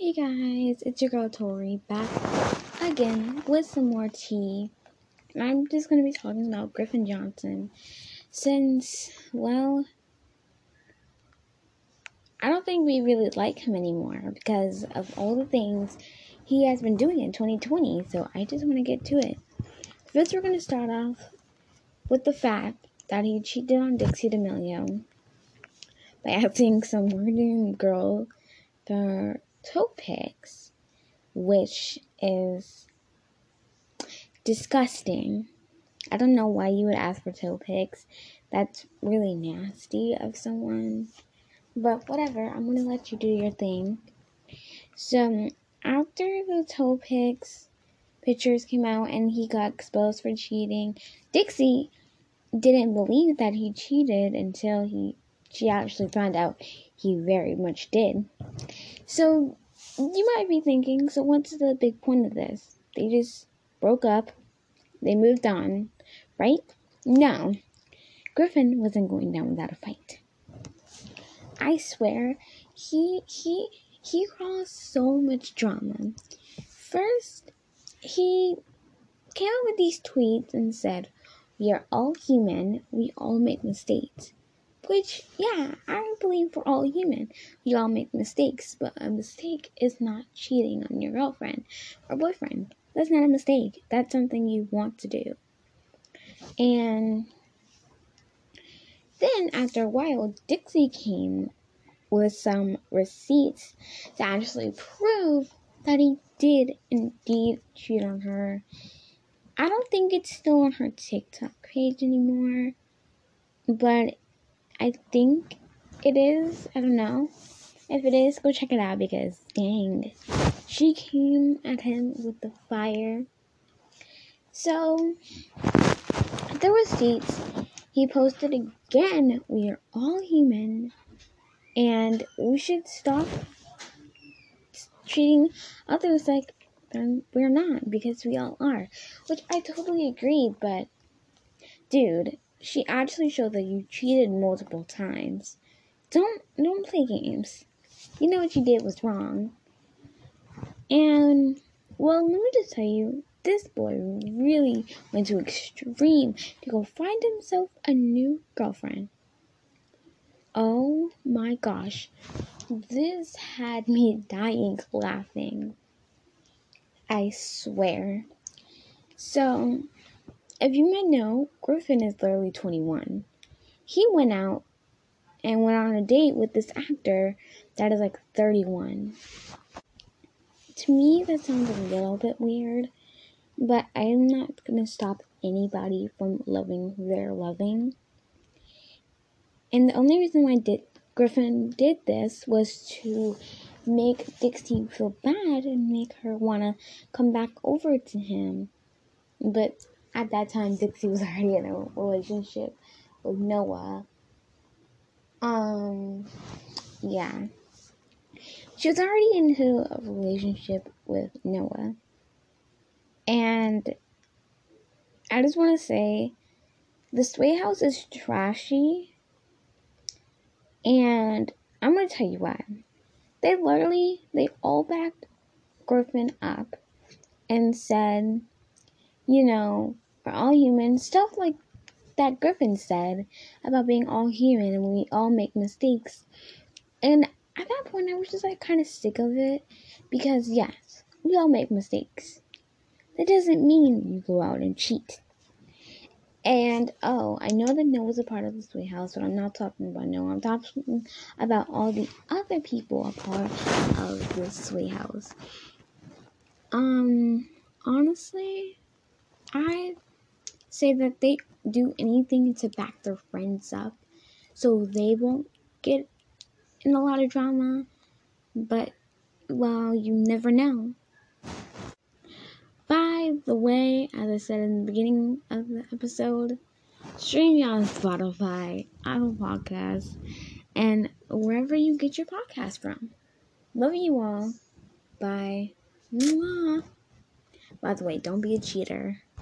Hey guys, it's your girl Tori back again with some more tea. And I'm just going to be talking about Griffin Johnson since, well, I don't think we really like him anymore because of all the things he has been doing in 2020. So I just want to get to it. First, we're going to start off with the fact that he cheated on Dixie D'Amelio by asking some random girl for toe pics, which is disgusting. I don't know why you would ask for toe pics. That's really nasty of someone. But whatever, I'm gonna let you do your thing. So after the toe pics pictures came out and he got exposed for cheating, Dixie didn't believe that he cheated until he she actually found out he very much did. So you might be thinking, so what's the big point of this? They just broke up, they moved on, right? No. Griffin wasn't going down without a fight. I swear, he he he caused so much drama. First, he came out with these tweets and said, "We are all human. We all make mistakes." Which, yeah, I believe we're all human. We all make mistakes, but a mistake is not cheating on your girlfriend or boyfriend. That's not a mistake. That's something you want to do. And then after a while, Dixie came with some receipts to actually prove that he did indeed cheat on her. I don't think it's still on her TikTok page anymore, but I think it is. I don't know. If it is, go check it out because dang, she came at him with the fire. So the receipts he posted again. We are all human, and we should stop treating others like we're not because we all are. Which I totally agree, but dude, she actually showed that you cheated multiple times. Don't don't play games. You know what you did was wrong. And well, let me just tell you, this boy really went to extreme to go find himself a new girlfriend. Oh my gosh. This had me dying laughing. I swear. So, if you may know, Griffin is literally 21. He went out and went on a date with this actor that is like 31. To me, that sounds a little bit weird, but I am not to stop anybody from loving they're loving. And the only reason why did, Griffin did this was to make Dixie feel bad and make her want to come back over to him. But at that time, Dixie was already in a relationship with Noah. Um, yeah. She was already into a relationship with Noah. And I just want to say the Sway House is trashy. And I'm going to tell you why. They literally, they all backed Griffin up and said, you know, we're all human. Stuff like that Griffin said about being all human and we all make mistakes. And at that point, I was just like kind of sick of it because, yes, we all make mistakes. That doesn't mean you go out and cheat. And oh, I know that Noah's a part of the Sway House, but I'm not talking about Noah. I'm talking about all the other people a part of the Sway House. Um, honestly, I say that they do anything to back their friends up so they won't get in a lot of drama. But, well, you never know. By the way, as I said in the beginning of the episode, stream me on Spotify, Apple Podcasts, and wherever you get your podcast from. Love you all. Bye. Mwah. By the way, don't be a cheater.